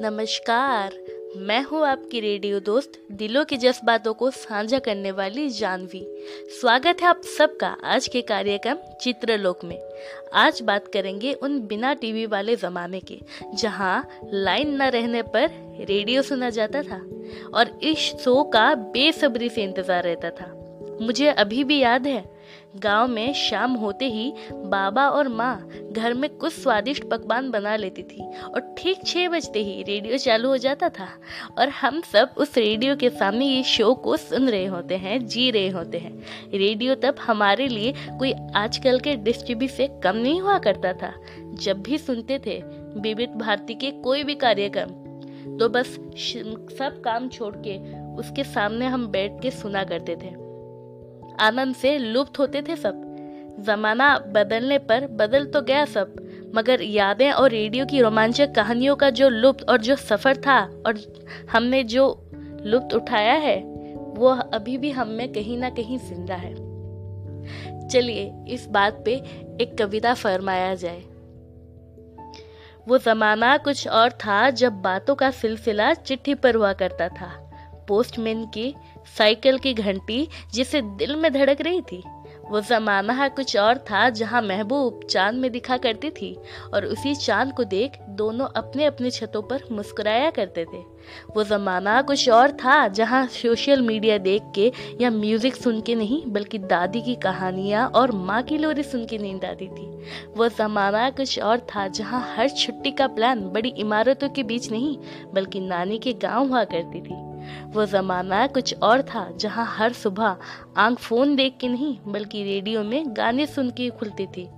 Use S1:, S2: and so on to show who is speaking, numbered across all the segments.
S1: नमस्कार, मैं हूँ आपकी रेडियो दोस्त, दिलों के जज्बातों को साझा करने वाली जानवी। स्वागत है आप सबका आज के कार्यक्रम चित्रलोक में। आज बात करेंगे उन बिना टीवी वाले ज़माने के, जहाँ लाइन न रहने पर रेडियो सुना जाता था और इस शो का बेसब्री से इंतज़ार रहता था। मुझे अभी भी याद है गाँव में शाम होते ही बाबा और माँ घर में कुछ स्वादिष्ट पकवान बना लेती थी और ठीक छः बजते ही रेडियो चालू हो जाता था और हम सब उस रेडियो के सामने ये शो को सुन रहे होते हैं, जी रहे होते हैं। रेडियो तब हमारे लिए कोई आजकल के डिश से कम नहीं हुआ करता था। जब भी सुनते थे विविध भारती के कोई भी कार्यक्रम तो बस सब काम छोड़ के उसके सामने हम बैठ के सुना करते थे। आनंद से लुप्त होते थे सब। जमाना बदलने पर बदल तो गया सब, मगर यादें और रेडियो की रोमांचक कहानियों का जो लुप्त और जो सफ़र था और हमने जो लुप्त उठाया है, वो अभी भी हम में कहीं ना कहीं ज़िंदा है। चलिए, इस बात पे एक कविता फरमाया जाए। वो ज़माना कुछ और था जब बातों का सिलसिला चिट्ठी पर हुआ करता था। पोस्टमैन की साइकिल की घंटी जिसे दिल में धड़क रही थी। वो ज़माना कुछ और था जहाँ महबूब चाँद में दिखा करती थी और उसी चाँद को देख दोनों अपने अपने छतों पर मुस्कुराया करते थे। वो ज़माना कुछ और था जहाँ सोशल मीडिया देख के या म्यूज़िक सुन के नहीं, बल्कि दादी की कहानियाँ और माँ की लोरी सुन के नींद आती थी। वो ज़माना कुछ और था जहाँ हर छुट्टी का प्लान बड़ी इमारतों के बीच नहीं, बल्कि नानी के गाँव हुआ करती थी। वो ज़माना कुछ और था, जहाँ हर सुबह आँख फ़ोन देख के नहीं, बल्कि रेडियो में गाने सुन के खुलती थी।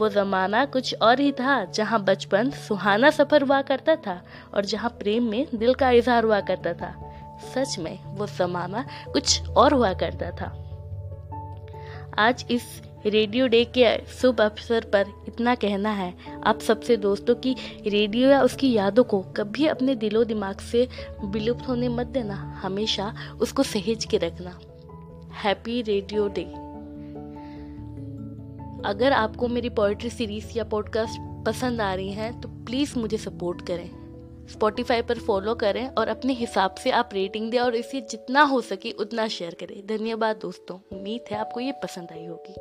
S1: वो ज़माना कुछ और ही था, जहाँ बचपन सुहाना सफ़र हुआ करता था और जहाँ प्रेम में दिल का इजहार हुआ करता था। सच में, वो ज़माना कुछ और हुआ करता था। आज इस रेडियो डे के शुभ अवसर पर इतना कहना है। आप सबसे दोस्तों की रेडियो या उसकी यादों को कभी अपने दिलो दिमाग से विलुप्त होने मत देना। हमेशा उसको सहेज के रखना। Happy radio day. अगर आपको मेरी पोइट्री सीरीज़ या पॉडकास्ट पसंद आ रही हैं तो प्लीज़ मुझे सपोर्ट करें। स्पॉटिफाई पर फॉलो करें और अपने हिसाब से आप रेटिंग दें और इसे जितना हो सके उतना शेयर करें। धन्यवाद दोस्तों। उम्मीद है आपको ये पसंद आई होगी।